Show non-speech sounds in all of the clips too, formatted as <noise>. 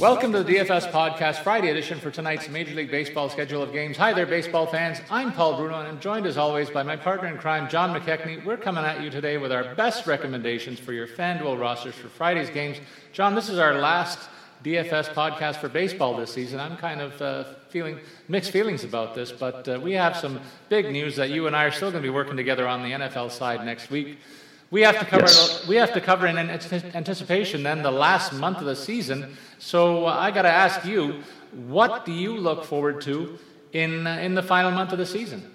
Welcome to the DFS Podcast Friday edition for tonight's Major League Baseball schedule of games. Hi there, baseball fans. I'm Paul Bruno, and I'm joined as always by my partner in crime, John McKechnie. We're coming at you today with our best recommendations for your FanDuel rosters for Friday's games. John, this is our last DFS podcast for baseball this season. I'm kind of uh, feeling mixed feelings about this, but uh, we have some big news that you and I are still going to be working together on the NFL side next week. We have to cover. Yes. We have to cover in anticipation then the last month of the season. So uh, I got to ask you, what do you look forward to in uh, in the final month of the season?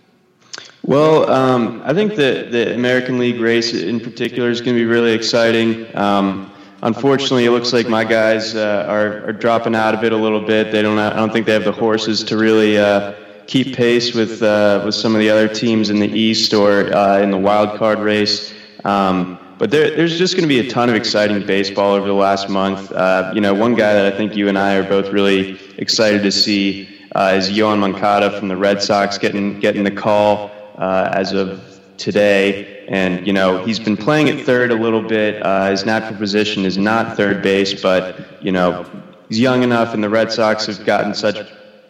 Well, um, I think the the American League race in particular is going to be really exciting. Um, unfortunately, it looks like my guys uh, are, are dropping out of it a little bit. They don't. I don't think they have the horses to really uh, keep pace with uh, with some of the other teams in the East or uh, in the wild card race. Um, but there, there's just going to be a ton of exciting baseball over the last month. Uh, you know, one guy that I think you and I are both really excited to see uh, is Yoan Moncada from the Red Sox getting getting the call uh, as of today. And you know, he's been playing at third a little bit. Uh, his natural position is not third base, but you know, he's young enough, and the Red Sox have gotten such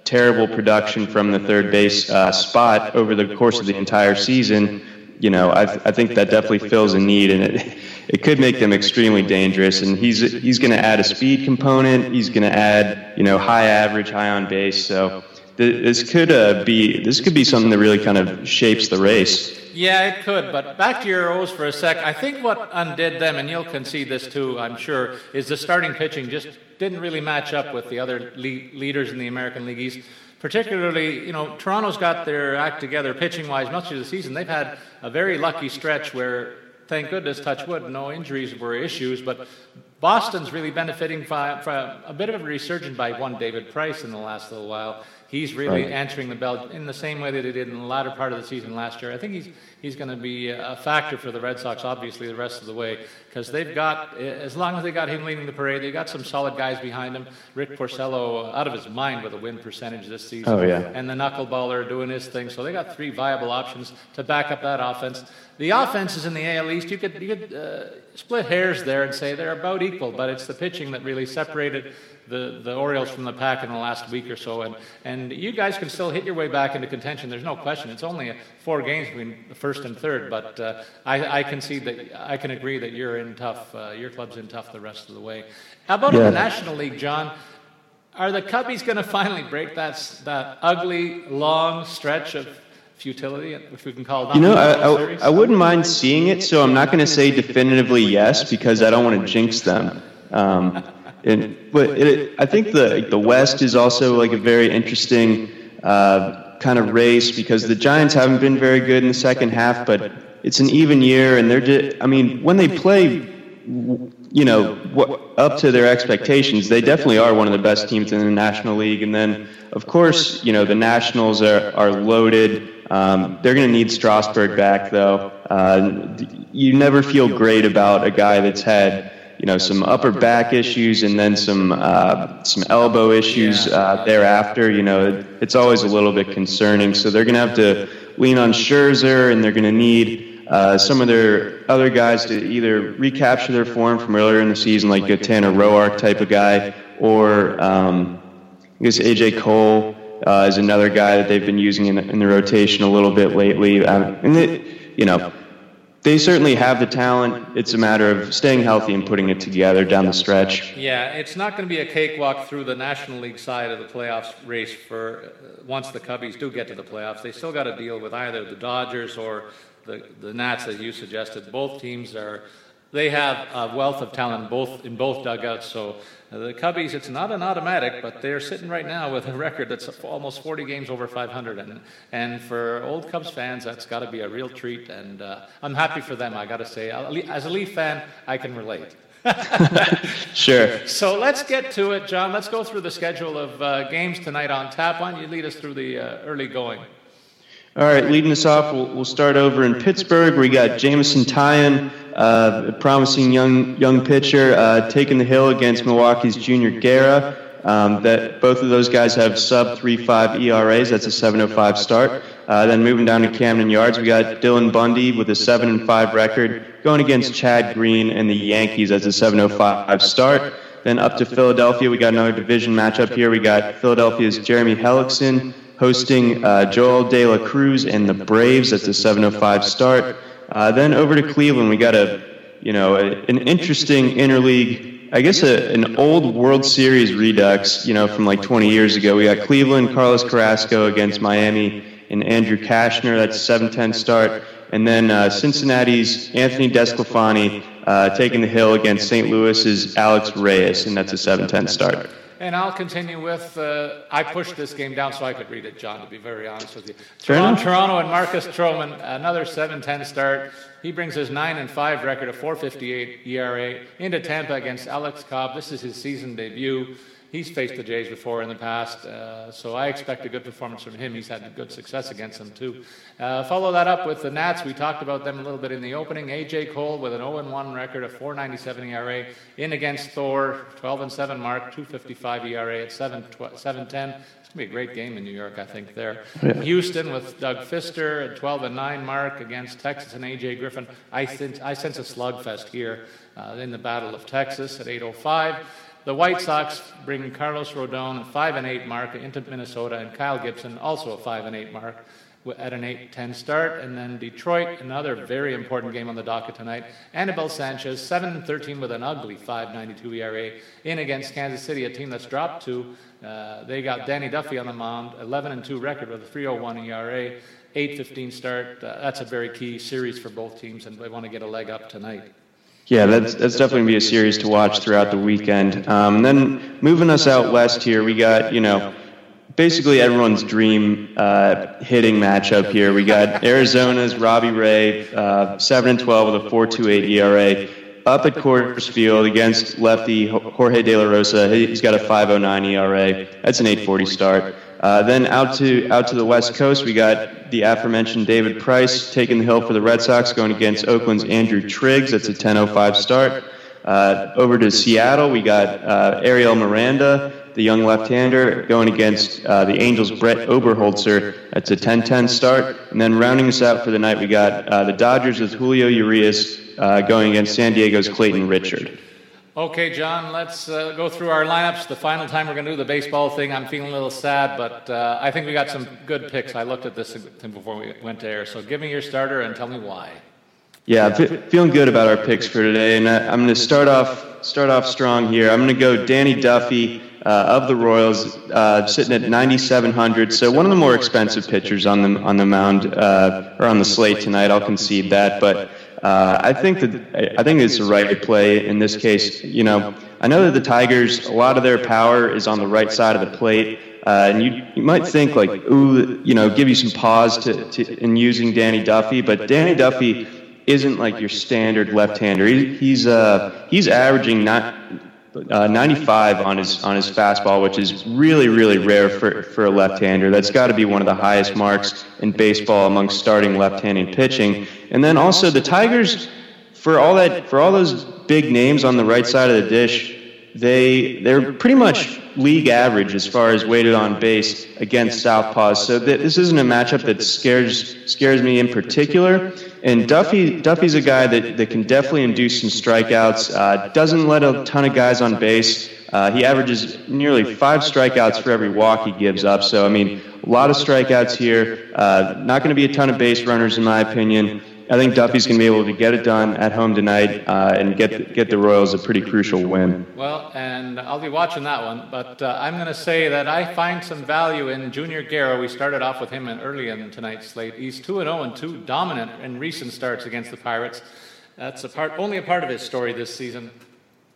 terrible production from the third base uh, spot over the course of the entire season you know, I, I think that definitely fills a need, and it it could make them extremely dangerous. And he's he's going to add a speed component. He's going to add you know high average, high on base. So this could uh, be this could be something that really kind of shapes the race. Yeah, it could. But back to your O's for a sec. I think what undid them, and you'll concede this too, I'm sure, is the starting pitching just didn't really match up with the other le- leaders in the American League East. Particularly, you know, Toronto's got their act together pitching wise much of the season. They've had a very lucky stretch where, thank goodness, touch wood, no injuries were issues. But Boston's really benefiting from, from a bit of a resurgence by one David Price in the last little while. He's really Right. answering the bell in the same way that he did in the latter part of the season last year. I think he's he's going to be a factor for the Red Sox, obviously, the rest of the way, because they've got as long as they got him leading the parade, they got some solid guys behind him. Rick Porcello, out of his mind with a win percentage this season, Oh, yeah. and the knuckleballer doing his thing. So they got three viable options to back up that offense. The offenses in the AL East, you could you could uh, split hairs there and say they're about equal, but it's the pitching that really separated the, the Orioles from the pack in the last week or so, and, and you guys can still hit your way back into contention. There's no question. It's only four games between the first and third, but uh, I, I can see that I can agree that you're in tough. Uh, your club's in tough the rest of the way. How about yeah. in the National League, John? Are the Cubbies going to finally break that that ugly long stretch of futility, if we can call it. You know, I, I, I, wouldn't mind seeing it, so I'm not going to say definitively yes because I don't want to jinx them. Um, and, but it, I think the the West is also like a very interesting uh, kind of race because the Giants haven't been very good in the second half, but it's an even year, and they're just, I mean, when they play, you know, up to their expectations, they definitely are one of the best teams in the National League. And then, of course, you know, the Nationals are are loaded. Um, they're going to need Strasburg back, though. Uh, you never feel great about a guy that's had you know some upper back issues and then some uh, some elbow issues uh, thereafter. You know, it's always a little bit concerning. So they're going to have to lean on Scherzer, and they're going to need uh, some of their other guys to either recapture their form from earlier in the season, like a Tanner Roark type of guy, or um, I guess AJ Cole. Uh, is another guy that they've been using in the, in the rotation a little bit lately. Um, and it, you know, they certainly have the talent. It's a matter of staying healthy and putting it together down the stretch. Yeah, it's not going to be a cakewalk through the National League side of the playoffs race for uh, once the Cubbies do get to the playoffs. They still got to deal with either the Dodgers or the, the Nats, as you suggested. Both teams are they have a wealth of talent both in both dugouts. So the Cubbies, it's not an automatic, but they're sitting right now with a record that's almost 40 games over 500, and and for old Cubs fans, that's got to be a real treat. And uh, I'm happy for them. I got to say, as a Leaf fan, I can relate. <laughs> sure. So let's get to it, John. Let's go through the schedule of uh, games tonight on tap. Why don't you lead us through the uh, early going? All right, leading us off, we'll, we'll start over in Pittsburgh. We got Jameson Taillon, uh, promising young young pitcher, uh, taking the hill against Milwaukee's Junior Guerra. Um, that both of those guys have sub 3.5 ERAs. That's a 7.05 start. Uh, then moving down to Camden Yards, we got Dylan Bundy with a 7 and 5 record going against Chad Green and the Yankees. as a 7.05 start. Then up to Philadelphia, we got another division matchup here. We got Philadelphia's Jeremy Hellickson hosting uh, Joel De La Cruz and the Braves. That's a 7:05 start. Uh, then over to Cleveland, we got a you know a, an interesting interleague. I guess a, an old World Series redux, you know, from like 20 years ago. We got Cleveland, Carlos Carrasco against Miami, and Andrew Cashner. That's a 7:10 start. And then uh, Cincinnati's Anthony DeSclafani uh, taking the hill against St. Louis's Alex Reyes, and that's a 7-10 start. And I'll continue with. Uh, I pushed this game down so I could read it, John. To be very honest with you, Toronto, Toronto and Marcus Stroman, another 7-10 start. He brings his nine and five record of 4.58 ERA into Tampa against Alex Cobb. This is his season debut. He's faced the Jays before in the past, uh, so I expect a good performance from him. He's had good success against them, too. Uh, follow that up with the Nats. We talked about them a little bit in the opening. A.J. Cole with an 0 1 record of 4.97 ERA in against Thor, 12 and 7 mark, 2.55 ERA at 7 7 10. It's going to be a great game in New York, I think, there. Yeah. Houston with Doug Fister at 12 and 9 mark against Texas and A.J. Griffin. I, sense, I sense a slugfest here uh, in the Battle of Texas at 8.05. The White Sox bring Carlos Rodon a 5 and 8 mark into Minnesota, and Kyle Gibson also a 5 and 8 mark at an 8 10 start. And then Detroit, another very important game on the docket tonight. Anibal Sanchez, 7 and 13 with an ugly 5.92 ERA in against Kansas City, a team that's dropped two. Uh, they got Danny Duffy on the mound, 11 and 2 record with a 3.01 ERA, 8.15 start. Uh, that's a very key series for both teams, and they want to get a leg up tonight. Yeah, that's that's definitely be a series to watch throughout the weekend. Um, then moving us out west here, we got you know basically everyone's dream uh, hitting matchup here. We got <laughs> Arizona's Robbie Ray, uh, seven and twelve with a four two eight ERA, up at Coors Field against lefty Jorge De La Rosa. He's got a five oh nine ERA. That's an eight forty start. Uh, then out to out to the West Coast, we got the aforementioned David Price taking the hill for the Red Sox, going against Oakland's Andrew Triggs. That's a 10:05 start. Uh, over to Seattle, we got uh, Ariel Miranda, the young left-hander, going against uh, the Angels' Brett Oberholtzer. That's a 10-10 start. And then rounding us out for the night, we got uh, the Dodgers with Julio Urias uh, going against San Diego's Clayton Richard. Okay, John, let's uh, go through our lineups. The final time we're going to do the baseball thing, I'm feeling a little sad, but uh, I think we got some good picks. I looked at this before we went to air. So give me your starter and tell me why. Yeah, f- feeling good about our picks for today, and I, am going to start off start off strong here. I'm going to go Danny Duffy uh, of the Royals, uh, sitting at 9,700. So one of the more expensive pitchers on the on the mound uh, or on the slate tonight. I'll concede that, but uh, I think that I think it's the right play in this case. You know, I know that the Tigers, a lot of their power is on the right side of the plate. Uh, and you, you might think like, ooh, you know, give you some pause to, to in using Danny Duffy, but Danny Duffy isn't like your standard left-hander. He, he's uh, he's averaging not uh, 95 on his on his fastball, which is really really rare for for a left-hander. That's got to be one of the highest marks in baseball among starting left-handed pitching. And then also the Tigers, for all that for all those big names on the right side of the dish, they they're pretty much league average as far as weighted on base against southpaws. So th- this isn't a matchup that scares scares me in particular. And Duffy Duffy's a guy that, that can definitely induce some strikeouts. Uh, doesn't let a ton of guys on base. Uh, he averages nearly five strikeouts for every walk he gives up. So I mean, a lot of strikeouts here. Uh, not going to be a ton of base runners in my opinion. I think Duffy's going to be able to get it done at home tonight uh, and get get the Royals a pretty crucial win. Well, and I'll be watching that one, but uh, I'm going to say that I find some value in Junior Guerra. We started off with him early in tonight's slate. He's two and zero oh and two dominant in recent starts against the Pirates. That's a part, only a part of his story this season.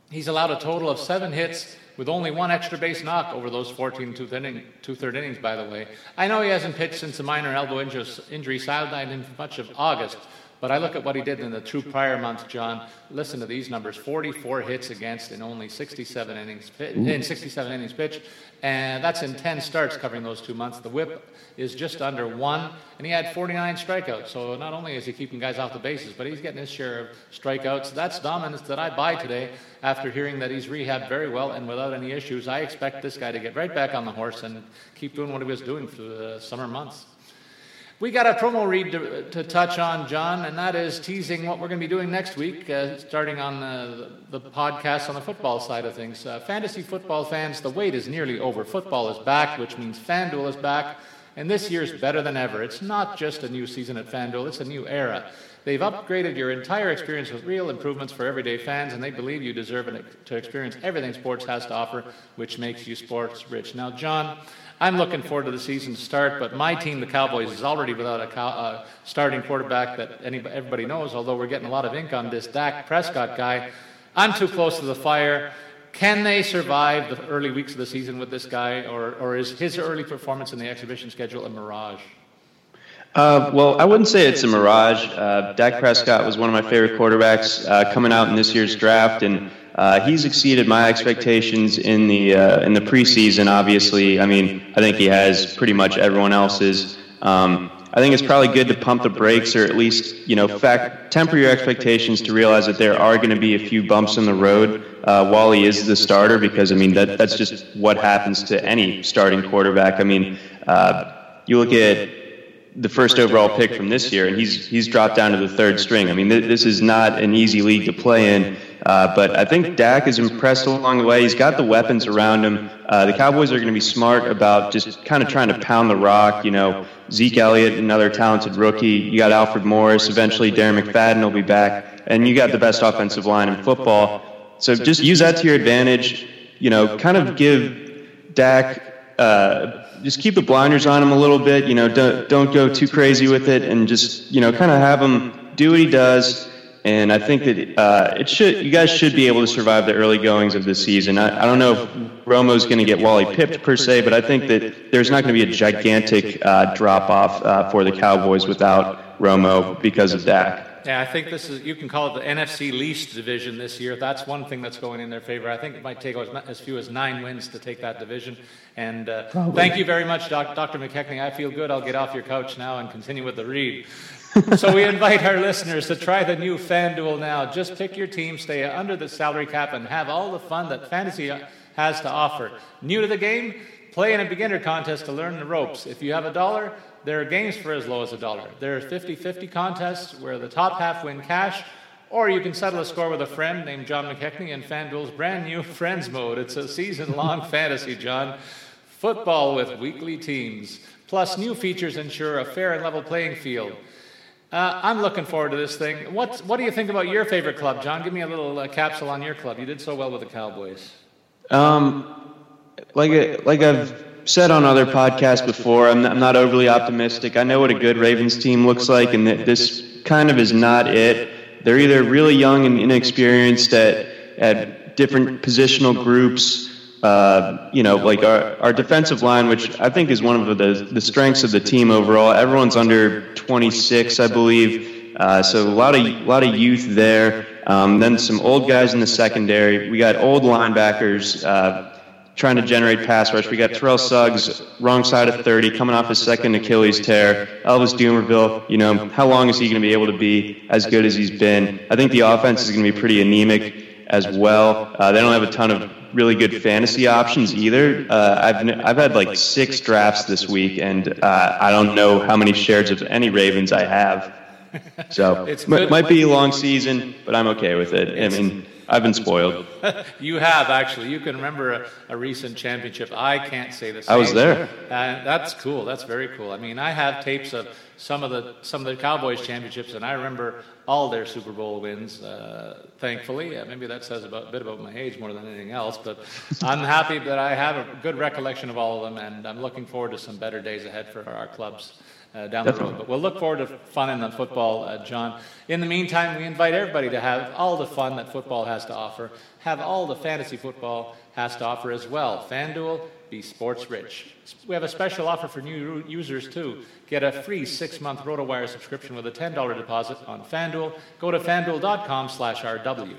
He's allowed a total of seven hits with only one extra base knock over those 14 two, inning, two third innings, by the way. I know he hasn't pitched since a minor elbow injury sidelined him much of August, but I look at what he did in the two prior months, John. Listen to these numbers: 44 hits against in only 67 innings, in 67 innings pitched, and that's in 10 starts covering those two months. The WHIP is just under one, and he had 49 strikeouts. So not only is he keeping guys off the bases, but he's getting his share of strikeouts. That's dominance that I buy today. After hearing that he's rehabbed very well and without any issues, I expect this guy to get right back on the horse and keep doing what he was doing for the summer months. We got a promo read to, to, touch on, John, and that is teasing what we're going to be doing next week, uh, starting on the, the, podcast on the football side of things. Uh, fantasy football fans, the wait is nearly over. Football is back, which means FanDuel is back, and this year's better than ever. It's not just a new season at FanDuel, it's a new era. They've upgraded your entire experience with real improvements for everyday fans, and they believe you deserve to experience everything sports has to offer, which makes you sports rich. Now, John, I'm looking forward to the season to start, but my team, the Cowboys, is already without a cow, uh, starting quarterback that anybody, everybody knows, although we're getting a lot of ink on this Dak Prescott guy. I'm too close to the fire. Can they survive the early weeks of the season with this guy, or, or is his early performance in the exhibition schedule a mirage? Uh, well, I wouldn't say it's a mirage. Uh, Dak Prescott was one of my favorite quarterbacks uh, coming out in this year's draft, and uh, he's exceeded my expectations in the uh, in the preseason. Obviously, I mean, I think he has pretty much everyone else's. Um, I think it's probably good to pump the brakes, or at least you know, fact, temper your expectations to realize that there are going to be a few bumps in the road uh, while he is the starter. Because I mean, that that's just what happens to any starting quarterback. I mean, uh, you look at the first overall pick from this year, and he's he's dropped down to the third string. I mean, th- this is not an easy league to play in. Uh, but I think Dak is impressed along the way. He's got the weapons around him. Uh, the Cowboys are going to be smart about just kind of trying to pound the rock. You know, Zeke Elliott, another talented rookie. You got Alfred Morris. Eventually, Darren McFadden will be back, and you got the best offensive line in football. So just use that to your advantage. You know, kind of give Dak. Uh, just keep the blinders on him a little bit. You know, don't don't go too crazy with it, and just you know, kind of have him do what he does. And I think that uh, it should you guys should be able to survive the early goings of the season. I, I don't know if Romo's going to get Wally pipped per se, but I think that there's not going to be a gigantic uh, drop off uh, for the Cowboys without Romo because of Dak. Yeah, I think this is, you can call it the NFC least division this year. That's one thing that's going in their favor. I think it might take as, as few as nine wins to take that division. And uh, thank you very much, Doc, Dr. McKechnie. I feel good. I'll get off your couch now and continue with the read. <laughs> so we invite our listeners to try the new FanDuel now. Just pick your team, stay under the salary cap, and have all the fun that fantasy has to offer. New to the game? Play in a beginner contest to learn the ropes. If you have a dollar, there are games for as low as a dollar. There are 50 50 contests where the top half win cash, Or you can settle a score with a friend named John McKechnie in FanDuel's brand new Friends Mode. It's a season long <laughs> fantasy, John. Football with weekly teams. Plus, new features ensure a fair and level playing field. Uh, I'm looking forward to this thing. What, what do you think about your favorite club, John? Give me a little uh, capsule on your club. You did so well with the Cowboys. Um, like, a, like I've said on other podcasts before, I'm not, I'm not, overly optimistic. I know what a good Ravens team looks like, and that this kind of is not it. They're either really young and inexperienced at, at different positional groups. Uh, you know, like our, our defensive line, which I think is one of the, the strengths of the team overall. Everyone's under 26, I believe. Uh, so a lot of a lot of youth there. Um, then some old guys in the secondary. We got old linebackers. Uh, trying to generate pass rush. We got Terrell Suggs, wrong side of 30, coming off his second Achilles tear. Elvis Dumervil, you know, how long is he going to be able to be as good as he's been? I think the offense is going to be pretty anemic as well. Uh, they don't have a ton of really good fantasy options either. Uh, I've I've had like six drafts this week, and uh, I don't know how many shares of any Ravens I have. So it might be a long season, but I'm okay with it. I mean I've been spoiled. <laughs> you have actually. You can remember a, a, recent championship. I can't say the same. I was there. Uh, that's cool. That's very cool. I mean, I have tapes of some of the some of the Cowboys championships, and I remember all their Super Bowl wins. Uh, thankfully, uh, maybe that says about, a bit about my age more than anything else. But I'm happy that I have a good recollection of all of them, and I'm looking forward to some better days ahead for our clubs uh, down Definitely. the road. But we'll look forward to fun in the football, uh, John. In the meantime, we invite everybody to have all the fun that football has to offer, have all the fantasy football has to offer as well. FanDuel, be sports rich. We have a special offer for new users too. Get a free six-month RotoWire subscription with a $10 deposit on FanDuel. Go to fanduel.com/rw.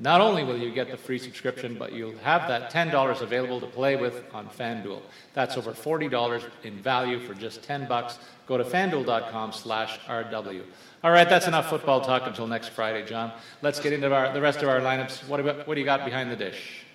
Not only will you get the free subscription, but you'll have that $10 available to play with on FanDuel. That's over $40 in value for just 10 bucks. Go to fanduel.com slash RW. All right, that's enough football talk until next Friday, John. Let's get into our, the rest of our lineups. What, about, what do you got behind the dish?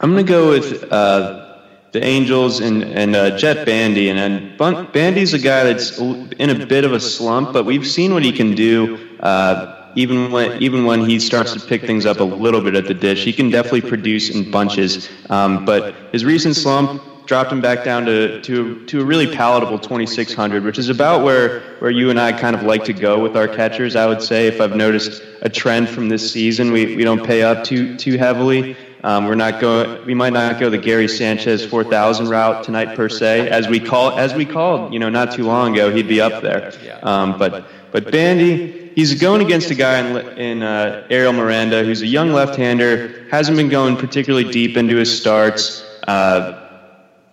I'm going to go with uh, the Angels and, and uh, Jett Bandy. And, and Bandy's a guy that's in a bit of a slump, but we've seen what he can do. Uh, even when even when he starts to pick things up a little bit at the dish, he can definitely produce in bunches. Um, but his recent slump dropped him back down to, to, to a really palatable 2600, which is about where, where you and I kind of like to go with our catchers. I would say if I've noticed a trend from this season, we, we don't pay up too too heavily. Um, we're not going. We might not go the Gary Sanchez 4000 route tonight per se, as we call as we called. You know, not too long ago, he'd be up there. Um, but but Bandy, he's going against a guy in, in uh, Ariel Miranda, who's a young left-hander, hasn't been going particularly deep into his starts. Uh,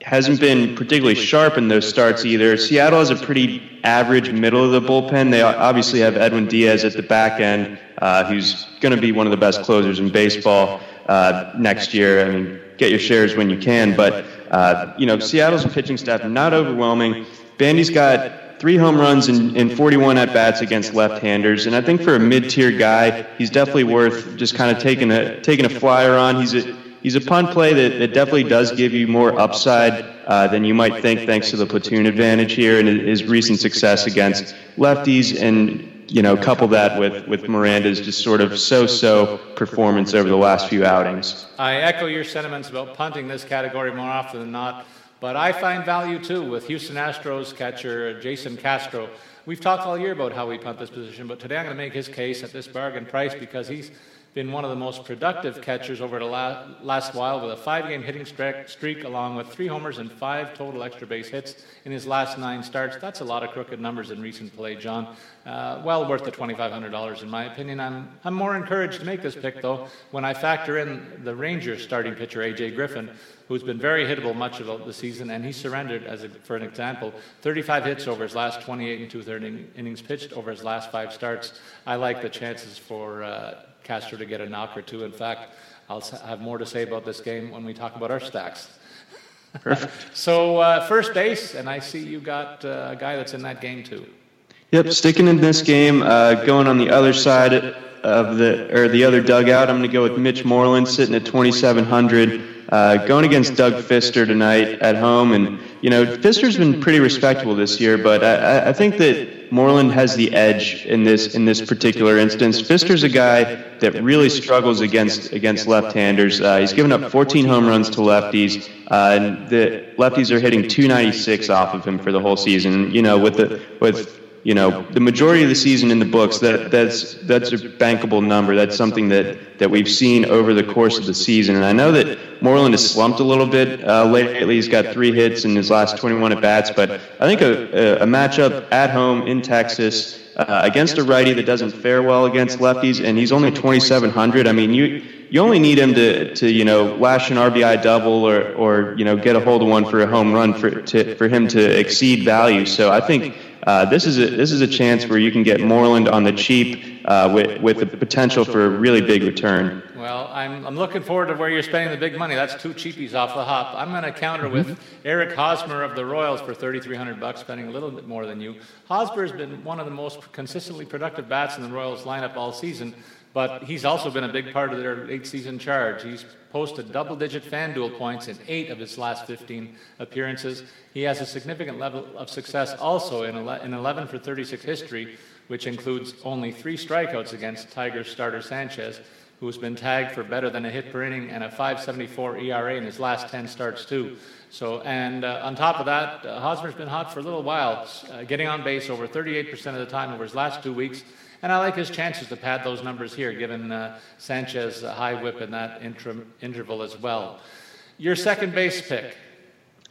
hasn't been particularly sharp in those starts either. Seattle has a pretty average middle of the bullpen. They obviously have Edwin Diaz at the back end, uh, who's going to be one of the best closers in baseball uh, next year. I mean, get your shares when you can. But, uh, you know, Seattle's pitching staff not overwhelming. Bandy's got three home runs and, and 41 at bats against left-handers, and I think for a mid-tier guy, he's definitely worth just kind of taking a taking a flyer on. He's a he's a punt play that, that definitely does give you more upside uh, than you might think thanks to the platoon advantage here and his recent success against lefties and you know couple that with with Miranda's just sort of so-so performance over the last few outings. I echo your sentiments about punting this category more often than not, but I find value too with Houston Astros catcher Jason Castro. We've talked all year about how we punt this position, but today I'm going to make his case at this bargain price because he's been one of the most productive catchers over the la- last while with a five game hitting streak, along with three homers and five total extra base hits in his last nine starts. That's a lot of crooked numbers in recent play, John. Uh, well worth the $2,500, in my opinion. I'm, I'm more encouraged to make this pick, though, when I factor in the Rangers starting pitcher, A.J. Griffin, who's been very hittable much of the season, and he surrendered, as a, for an example, 35 hits over his last 28 and two thirds innings pitched over his last five starts. I like the chances for. Uh, Castro to get a knock or two. In fact, I'll have more to say about this game when we talk about our stacks. <laughs> so, uh, first base, and I see you got uh, a guy that's in that game too. Yep, sticking in this game, uh, going on the other side of the or the other dugout. I'm going to go with Mitch Moreland sitting at 2,700. Uh, going against Doug Fister tonight at home. And, you know, Fister's been pretty respectable this year, but I, I think that Moreland has the edge in this in this particular instance. Fister's a guy that really struggles against against left-handers. Uh, he's given up 14 home runs to lefties, uh, and the lefties are hitting 296 off of him for the whole season. You know, with the with you know the majority of the season in the books that that's that's a bankable number. That's something that that we've seen over the course of the season. And i know that moreland has slumped a little bit uh, lately. He's got three hits in his last 21 at bats but i think a, a matchup at home in texas uh, against a righty that doesn't fare well against lefties and he's only 2700 i mean you you only need him to, to you know lash an RBI double or, or you know get a hold of one for a home run for to, for him to exceed value. So I think uh, this is a this is a chance where you can get Moreland on the cheap uh, with with the potential for a really big return. Well, I'm, I'm looking forward to where you're spending the big money. That's two cheapies off the hop. I'm going to counter with mm-hmm. Eric Hosmer of the Royals for 3,300 bucks, spending a little bit more than you. Hosmer's been one of the most consistently productive bats in the Royals lineup all season. But he's also been a big part of their late season charge. He's posted double digit FanDuel points in eight of his last 15 appearances. He has a significant level of success also in 11 for 36 history, which includes only three strikeouts against Tigers starter Sanchez, who's been tagged for better than a hit per inning and a 574 ERA in his last 10 starts, too. So, and uh, on top of that, uh, Hosmer's been hot for a little while, uh, getting on base over 38% of the time over his last two weeks. And I like his chances to pad those numbers here, given uh, Sanchez a high whip in that interval as well. Your second base pick.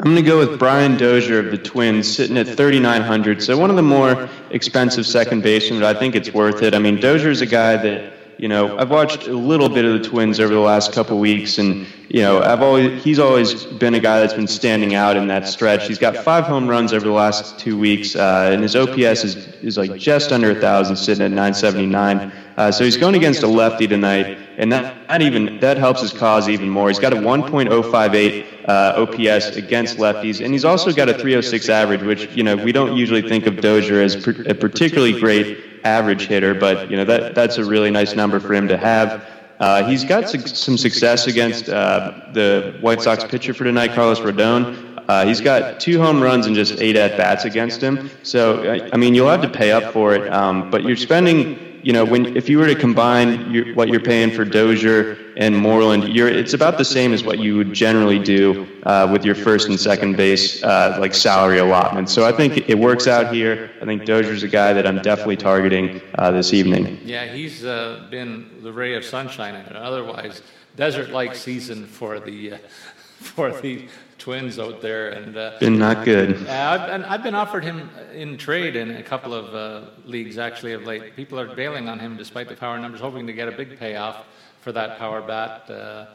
I'm going to go with Brian Dozier of the Twins, sitting at 3,900. So one of the more expensive second basemen, but I think it's worth it. I mean, Dozier is a guy that you know, I've watched a little bit of the Twins over the last couple weeks, and you know, I've always he's always been a guy that's been standing out in that stretch. He's got five home runs over the last two weeks, uh, and his OPS is is like just under a thousand, sitting at 979. Uh, so he's going against a lefty tonight, and that, that even that helps his cause even more. He's got a 1.058 uh, OPS against lefties, and he's also got a 306 average, which you know we don't usually think of Dozier as a particularly great average hitter, but you know that that's a really nice number for him to have. Uh, he's got su- some success against uh, the White Sox pitcher for tonight, Carlos Rodon. Uh, he's got two home runs and just eight at bats against him. So I mean, you'll have to pay up for it, um, but you're spending you know, when if you were to combine your, what you're paying for Dozier and Moreland, it's about the same as what you would generally do uh, with your first and second base uh, like salary allotment. So I think it works out here. I think Dozier's a guy that I'm definitely targeting uh, this evening. Yeah, he's uh, been the ray of sunshine in an otherwise desert-like season for the uh, <laughs> for the twins out there, and uh, been not good. I've, and I've been offered him in trade in a couple of uh, leagues actually of late. People are bailing on him despite the power numbers, hoping to get a big payoff for that power bat. Uh,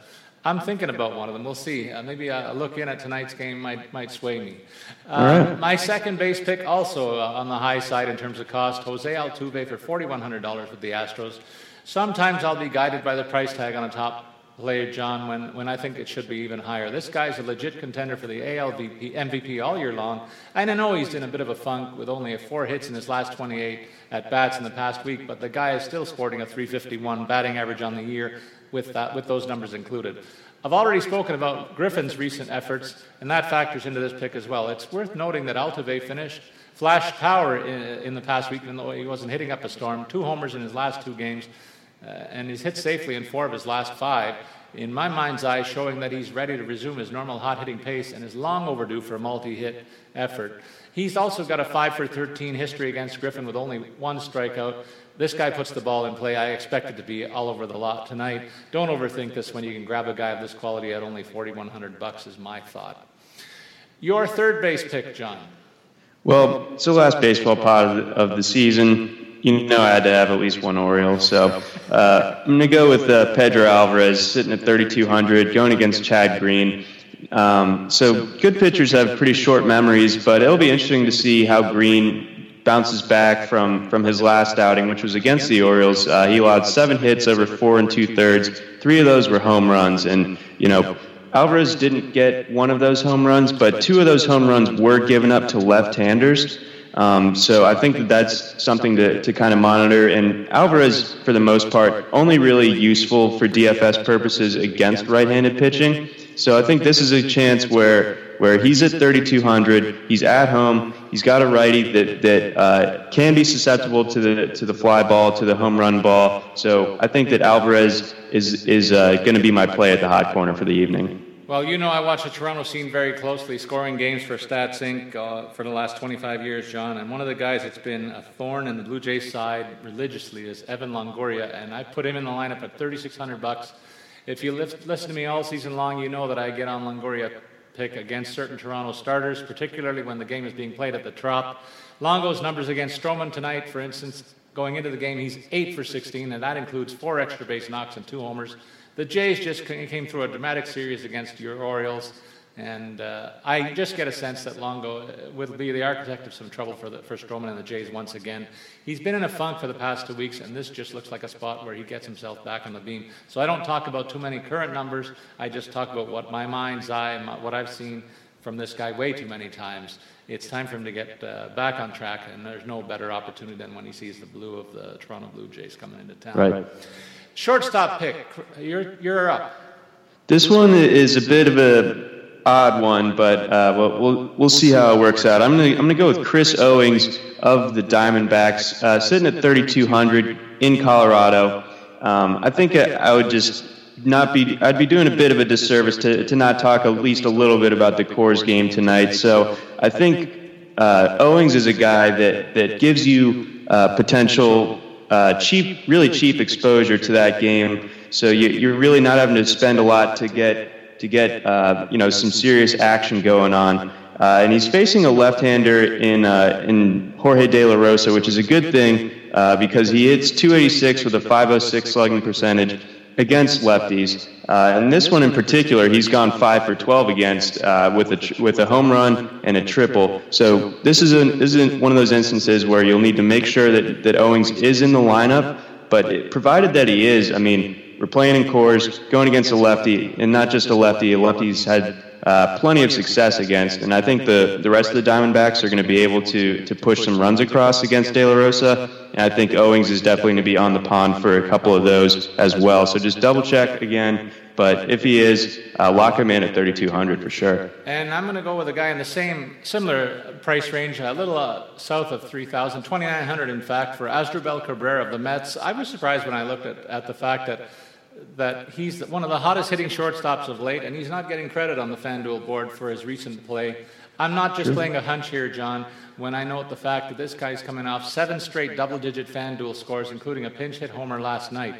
I'm thinking about one of them. We'll see. Uh, maybe a look in at tonight's game might might sway me. Uh, right. My second base pick also uh, on the high side in terms of cost. Jose Altuve for $4,100 with the Astros. Sometimes I'll be guided by the price tag on the top player, John, when, when I think it should be even higher. This guy's a legit contender for the AL MVP all year long. And I know he's in a bit of a funk with only four hits in his last 28 at bats in the past week, but the guy is still sporting a 351 batting average on the year with, that, with those numbers included. I've already spoken about Griffin's recent efforts, and that factors into this pick as well. It's worth noting that Altuve finished flash power in, in the past week, even though he wasn't hitting up a storm. Two homers in his last two games uh, and he's hit safely in four of his last five. In my mind's eye, showing that he's ready to resume his normal hot hitting pace and is long overdue for a multi hit effort. He's also got a 5 for 13 history against Griffin with only one strikeout. This guy puts the ball in play. I expect it to be all over the lot tonight. Don't overthink this when you can grab a guy of this quality at only 4100 bucks is my thought. Your third base pick, John. Well, it's the last baseball pod of the season you know I had to have at least one Oriole. So uh, I'm going to go with uh, Pedro Alvarez sitting at 3,200, going against Chad Green. Um, so good pitchers have pretty short memories, but it'll be interesting to see how Green bounces back from, from his last outing, which was against the Orioles. Uh, he allowed seven hits over four and two thirds. Three of those were home runs, and you know Alvarez didn't get one of those home runs, but two of those home runs were given up to left-handers. Um, so I think that that's something to, to kind of monitor. And Alvarez, for the most part, only really useful for DFS purposes against right-handed pitching. So I think this is a chance where where he's at 3,200, he's at home, he's got a righty that that uh, can be susceptible to the to the fly ball, to the home run ball. So I think that Alvarez is is uh, going to be my play at the hot corner for the evening. Well, you know, I watch the Toronto scene very closely, scoring games for Stats Inc. Uh, for the last 25 years, John. And one of the guys that's been a thorn in the Blue Jays side religiously is Evan Longoria, and I put him in the lineup at 3,600 bucks. If you listen to me all season long, you know that I get on Longoria pick against certain Toronto starters, particularly when the game is being played at the Trop. Longo's numbers against Stroman tonight, for instance, going into the game, he's 8 for 16, and that includes four extra base knocks and two homers. The Jays just came through a dramatic series against your Orioles. And uh, I just get a sense that Longo uh, will be the architect of some trouble for, the, for Stroman and the Jays once again. He's been in a funk for the past two weeks, and this just looks like a spot where he gets himself back on the beam. So I don't talk about too many current numbers. I just talk about what my mind's eye, what I've seen from this guy way too many times. It's time for him to get uh, back on track, and there's no better opportunity than when he sees the blue of the Toronto Blue Jays coming into town. Right. Shortstop pick. You're, you're up. This one is a bit of a odd one, but uh, we'll, we'll, we'll see how it works out. I'm gonna I'm gonna go with Chris Owings of the Diamondbacks, uh, sitting at 3,200 in Colorado. Um, I think I, I, would just not be I'd be doing a bit of a disservice to to not talk at least a little bit about the Coors game tonight. So I think uh, Owings is a guy that that gives you uh, potential uh, cheap, really cheap exposure to that game. So you, you're really not having to spend a lot to get to get uh, you know some serious action going on. Uh, and he's facing a left-hander in uh, in Jorge De La Rosa, which is a good thing uh, because he hits 286 with a 506 slugging percentage against lefties. Uh, and this one in particular, he's gone five for 12 against uh, with a with a home run and a triple. So this is a, this is one of those instances where you'll need to make sure that that Owings is in the lineup. But it, provided that he is, I mean, we're playing in Coors, going against a lefty, and not just a lefty. A lefty's had uh, plenty of success against, and I think the, the rest of the Diamondbacks are going to be able to to push some runs across against De La Rosa. And I think Owings is definitely going to be on the pond for a couple of those as well. So just double check again. But if he is, uh, lock him in at 3,200 for sure. And I'm going to go with a guy in the same, similar price range, a little uh, south of 3,000, 2,900 in fact, for Asdrubal Cabrera of the Mets. I was surprised when I looked at, at the fact that that he's one of the hottest hitting shortstops of late, and he's not getting credit on the FanDuel board for his recent play. I'm not just playing a hunch here, John, when I note the fact that this guy's coming off seven straight double digit FanDuel scores, including a pinch hit homer last night.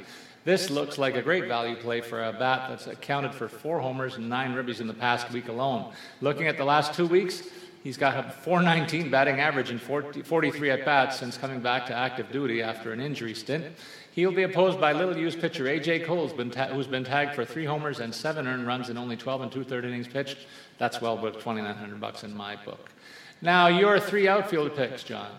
This looks like a great value play for a bat that's accounted for four homers and nine ribbies in the past week alone. Looking at the last two weeks, he's got a 419 batting average and 40, 43 at bats since coming back to active duty after an injury stint. He'll be opposed by little used pitcher A.J. Cole, who's been, ta- who's been tagged for three homers and seven earned runs in only 12 and two third innings pitched. That's well worth 2,900 bucks in my book. Now, your three outfield picks, John.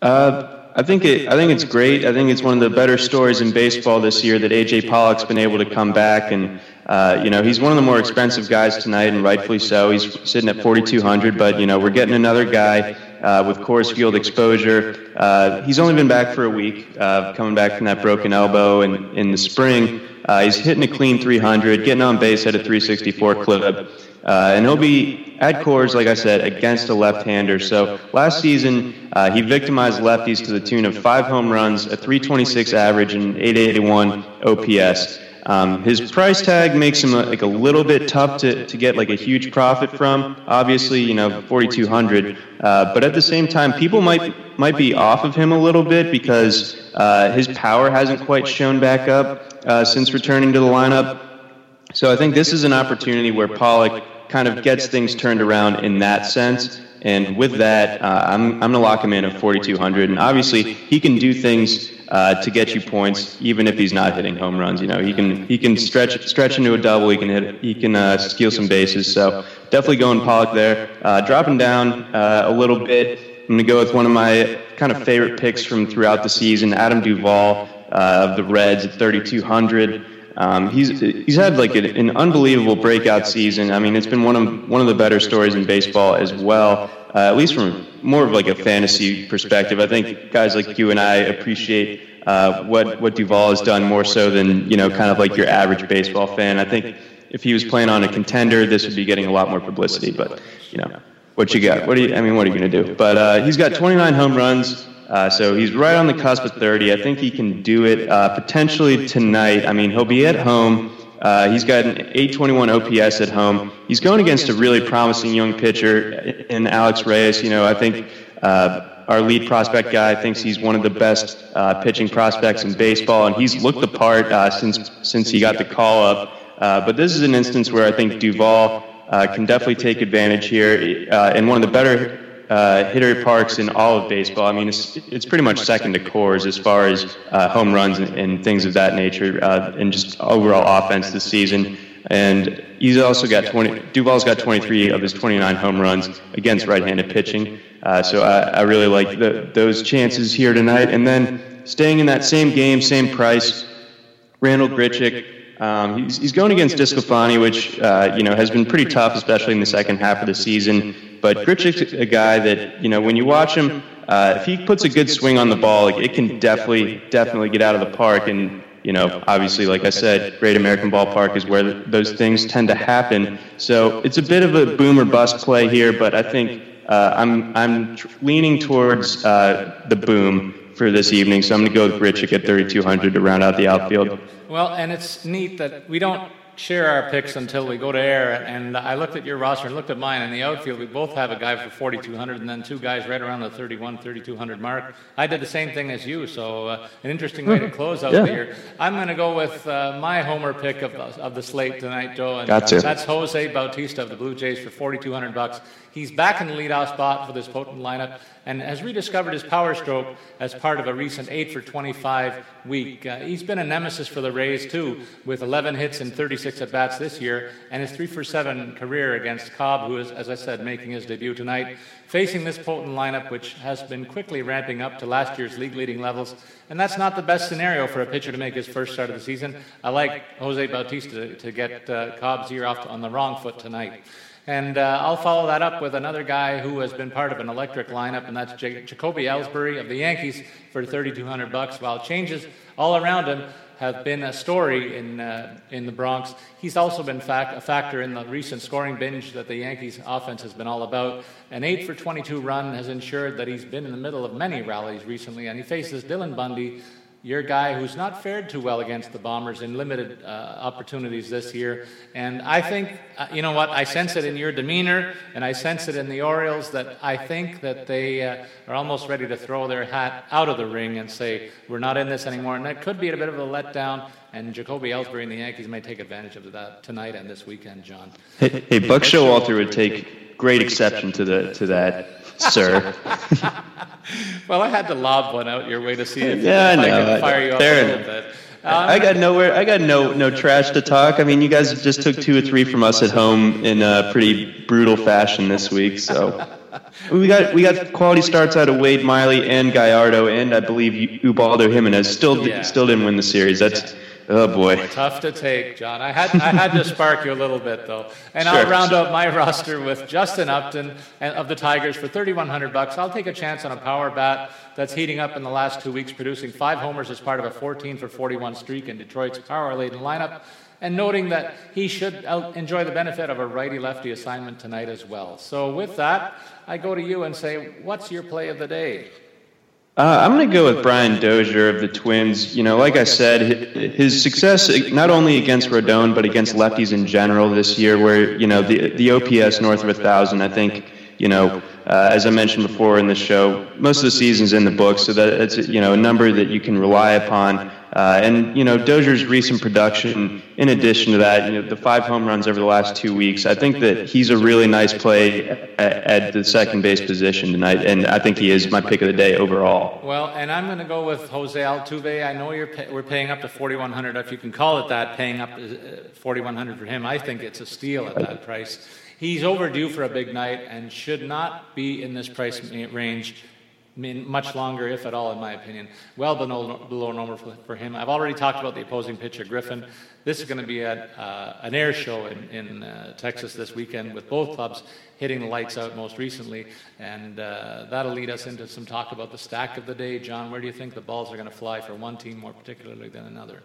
Uh, I think it. I think it's great. I think it's one of the better stories in baseball this year that AJ Pollock's been able to come back, and uh, you know he's one of the more expensive guys tonight, and rightfully so. He's sitting at 4,200, but you know we're getting another guy uh, with Coors Field exposure. Uh, he's only been back for a week, uh, coming back from that broken elbow in, in the spring. Uh, he's hitting a clean 300, getting on base at a 364 clip. Uh, and he'll be at Coors, like I said, against a left-hander. So last season, uh, he victimized lefties to the tune of five home runs, a 326 average, and 881 OPS. Um, his price tag makes him like a little bit tough to, to get like a huge profit from. Obviously, you know, 4,200. Uh, but at the same time, people might might be off of him a little bit because uh, his power hasn't quite shown back up uh, since returning to the lineup. So I think this is an opportunity where Pollock kind of gets things turned around in that sense. And with that, uh, I'm, I'm going to lock him in at 4,200. And obviously, he can do things uh, to get you points, even if he's not hitting home runs. You know, he can he can stretch stretch into a double. He can hit. He can uh, steal some bases. So definitely going Pollock there. Uh, dropping down uh, a little bit. I'm going to go with one of my kind of favorite picks from throughout the season, Adam Duvall uh, of the Reds at 3,200. Um, he's he's had like an, an, unbelievable breakout season. I mean, it's been one of one of the better stories in baseball as well. Uh, at least from more of like a fantasy perspective. I think guys like you and I appreciate uh, what what Duvall has done more so than you know kind of like your average baseball fan. I think if he was playing on a contender, this would be getting a lot more publicity. But you know, what you got? What do you? I mean, what are you going to do? But uh, he's got 29 home runs. Uh, so he's right on the cusp of 30. I think he can do it uh, potentially tonight. I mean, he'll be at home. Uh, he's got an 821 OPS at home. He's going against a really promising young pitcher in Alex Reyes. You know, I think uh, our lead prospect guy thinks he's one of the best uh, pitching prospects in baseball, and he's looked the part uh, since since he got the call up. Uh, but this is an instance where I think Duvall uh, can definitely take advantage here. And one of the better uh, hitter parks in all of baseball. I mean, it's, it's pretty much second to Coors as far as uh, home runs and, and, things of that nature, uh, and just overall offense this season. And he's also got 20. Duvall's got 23 of his 29 home runs against right-handed pitching. Uh, so I, I, really like the, those chances here tonight. And then staying in that same game, same price, Randall Grichuk. Um, he's, he's going against DeSclafani, which uh, you know has been pretty tough, especially in the second half of the season. But Grichuk's a guy that you know when you watch him, uh, if he puts a good swing on the ball, it can definitely definitely get out of the park. And you know, obviously, like I said, Great American Ballpark is where those things tend to happen. So it's a bit of a boom or bust play here, but I think uh, I'm I'm leaning towards uh, the boom for this evening. So I'm going to go with Grichuk at 3,200 to round out the outfield. Well, and it's neat that we don't share our picks until we go to air. And I looked at your roster and looked at mine. In the outfield, we both have a guy for 4,200 and then two guys right around the 31, 3,200 mark. I did the same thing as you, so uh, an interesting way to close out yeah. the year. I'm going to go with uh, my homer pick of, of the slate tonight, Joe. And Got to. That's Jose Bautista of the Blue Jays for 4,200 bucks. He's back in the leadoff spot for this potent lineup and has rediscovered his power stroke as part of a recent 8 for 25 week. Uh, he's been a nemesis for the Rays, too, with 11 hits and 36 at bats this year, and his 3 for 7 career against Cobb, who is, as I said, making his debut tonight. Facing this potent lineup, which has been quickly ramping up to last year's league leading levels, and that's not the best scenario for a pitcher to make his first start of the season. I like Jose Bautista to, get uh, Cobb's ear off on the wrong foot tonight. And uh, I'll follow that up with another guy who has been part of an electric lineup, and that's J- Jacoby Ellsbury of the Yankees for 3,200 bucks. While changes all around him have been a story in uh, in the Bronx, he's also been a factor in the recent scoring binge that the Yankees offense has been all about. An 8 for 22 run has ensured that he's been in the middle of many rallies recently, and he faces Dylan Bundy you're a guy who's not fared too well against the Bombers in limited uh, opportunities this year. And I think, uh, you know what, I sense it in your demeanor, and I sense it in the Orioles that I think that they uh, are almost ready to throw their hat out of the ring and say, we're not in this anymore. And that could be a bit of a letdown. And Jacoby Ellsbury and the Yankees may take advantage of that tonight and this weekend, John. Hey, hey Buck Showalter would take great exception to, the, to that sir. <laughs> well, I had to lob one out your way to see if, yeah, I, know. I could fire you up a little bit. Um, I got nowhere. I got no no trash to talk. I mean, you guys just took two or three from us at home in a pretty brutal fashion this week. So <laughs> we got we got quality starts out of Wade Miley and Gallardo, and I believe Ubaldo Jimenez still still didn't win the series. That's Oh, oh boy. Tough to take, John. I had I had to spark you a little bit though. And sure. I'll round up my <laughs> roster with Justin Upton of the Tigers for 3100 bucks. I'll take a chance on a power bat that's heating up in the last 2 weeks producing 5 homers as part of a 14 for 41 streak in Detroit's power-laden lineup and noting that he should uh, enjoy the benefit of a righty-lefty assignment tonight as well. So with that, I go to you and say, what's your play of the day? Uh, I'm going to go with Brian Dozier of the Twins. You know, like I said, his success not only against Rodon but against lefties in general this year, where you know the the OPS north of a thousand. I think you know, uh, as I mentioned before in the show, most of the season's in the books, so that it's you know a number that you can rely upon. Uh, and you know Dozier's recent production, in addition to that, you know the five home runs over the last two weeks. I think that he's a really nice play at, at the second base position tonight, and I think he is my pick of the day overall. Well, and I'm going to go with Jose Altuve. I know you're pay, we're paying up to 4,100, if you can call it that, paying up uh, 4,100 for him. I think it's a steal at that price. He's overdue for a big night and should not be in this price range much longer, if at all, in my opinion. Well below, below normal for, for, him. I've already talked about the opposing pitcher, Griffin. This is going to be a, uh, an air show in, in uh, Texas this weekend with both clubs hitting the lights out most recently. And uh, that'll lead us into some talk about the stack of the day. John, where do you think the balls are going to fly for one team more particularly than another?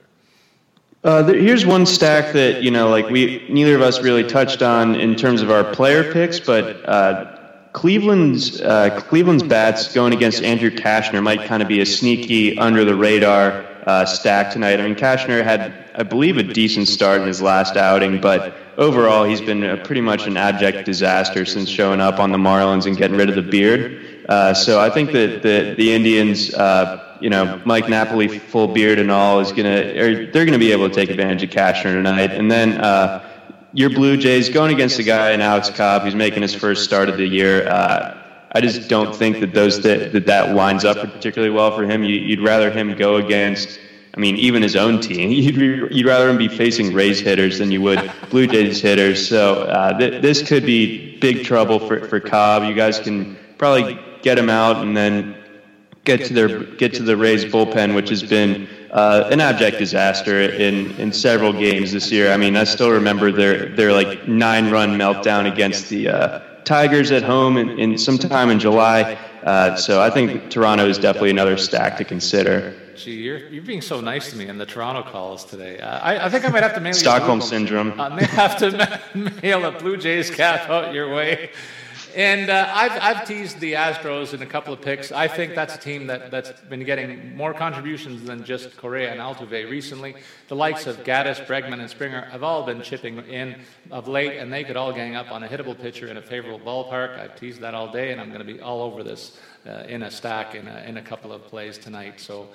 Uh, here's one stack that you know, like we neither of us really touched on in terms of our player picks, but uh, Cleveland's uh, Cleveland's bats going against Andrew Cashner might kind of be a sneaky under the radar uh, stack tonight. I mean, Kashner had, I believe, a decent start in his last outing, but overall he's been a, pretty much an abject disaster since showing up on the Marlins and getting rid of the beard. Uh, so I think that the the Indians, uh, you know, Mike Napoli, full beard and all, is gonna, or they're gonna be able to take advantage of Cashner tonight, and then. Your Blue Jays going against a guy in Alex Cobb who's making his first start of the year. Uh, I just don't think that those that that, that lines up particularly well for him. You, would rather him go against. I mean, even his own team. <laughs> You'd, you'd rather him be facing Rays hitters than you would Blue Jays hitters. So uh, th- this could be big trouble for, for Cobb. You guys can probably get him out and then get to their get to the Rays bullpen, which has been uh, an abject disaster in, in several games this year. I mean, I still remember their their like nine run meltdown against the uh, Tigers at home in, in sometime in July. Uh, so I think Toronto is definitely another stack to consider. Gee, you're, you're being so nice to me in the Toronto calls today. Uh, I, I think I might have to mail Stockholm syndrome. <laughs> I may have to <laughs> mail a Blue Jays cap out your way. And uh, I've, I've teased the Astros in a couple of picks. I think that's a team that, that's been getting more contributions than just Correa and Altuve recently. The likes of Gattis, Bregman, and Springer have all been chipping in of late, and they could all gang up on a hittable pitcher in a favorable ballpark. I've teased that all day, and I'm going to be all over this uh, in a stack in a, in a couple of plays tonight. So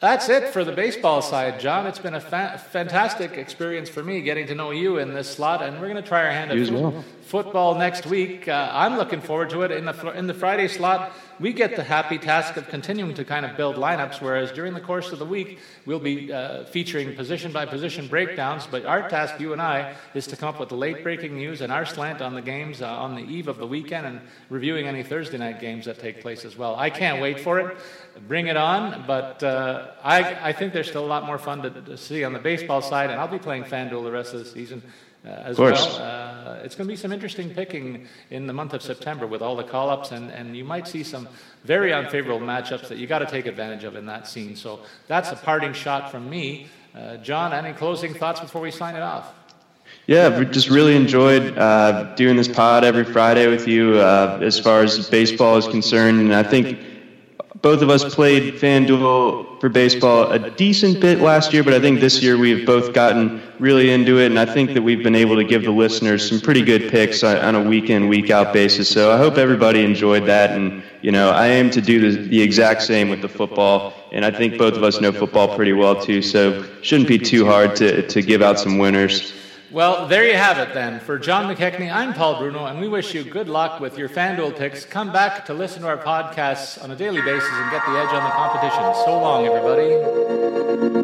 that's it for the baseball side, John. It's been a fa- fantastic experience for me getting to know you in this slot, and we're going to try our hand at well. football next week. Uh, I'm looking forward to it. In the in the Friday slot, we get the happy task of continuing to kind of build lineups, whereas during the course of the week, we'll be uh, featuring position by position breakdowns. But our task, you and I, is to come up with the late breaking news and our slant on the games uh, on the eve of the weekend and reviewing any Thursday night games that take place as well. I can't wait for it. Bring it on. But uh, I, I think there's still a lot more fun to, to see on the baseball side, and I'll be playing FanDuel the rest of the season. Uh, as well. Uh, it's going to be some interesting picking in the month of September with all the call ups, and, and you might see some very unfavorable matchups that you got to take advantage of in that scene. So that's a parting shot from me. Uh, John, any closing thoughts before we sign it off? Yeah, we just really enjoyed uh, doing this pod every Friday with you uh, as far as baseball is concerned. And I think both of us played FanDuel for baseball a decent bit last year, but I think this year we've both gotten really into it, and I think that we've been able to give the listeners some pretty good picks on, a week in, week out basis. So I hope everybody enjoyed that, and you know I aim to do the, the exact same with the football, and I think both of us know football pretty well too, so shouldn't be too hard to to give out some winners. Well, there you have it then. For John McKechnie, I'm Paul Bruno, and we wish you good luck with your FanDuel picks. Come back to listen to our podcasts on a daily basis and get the edge on the competition. So long, everybody.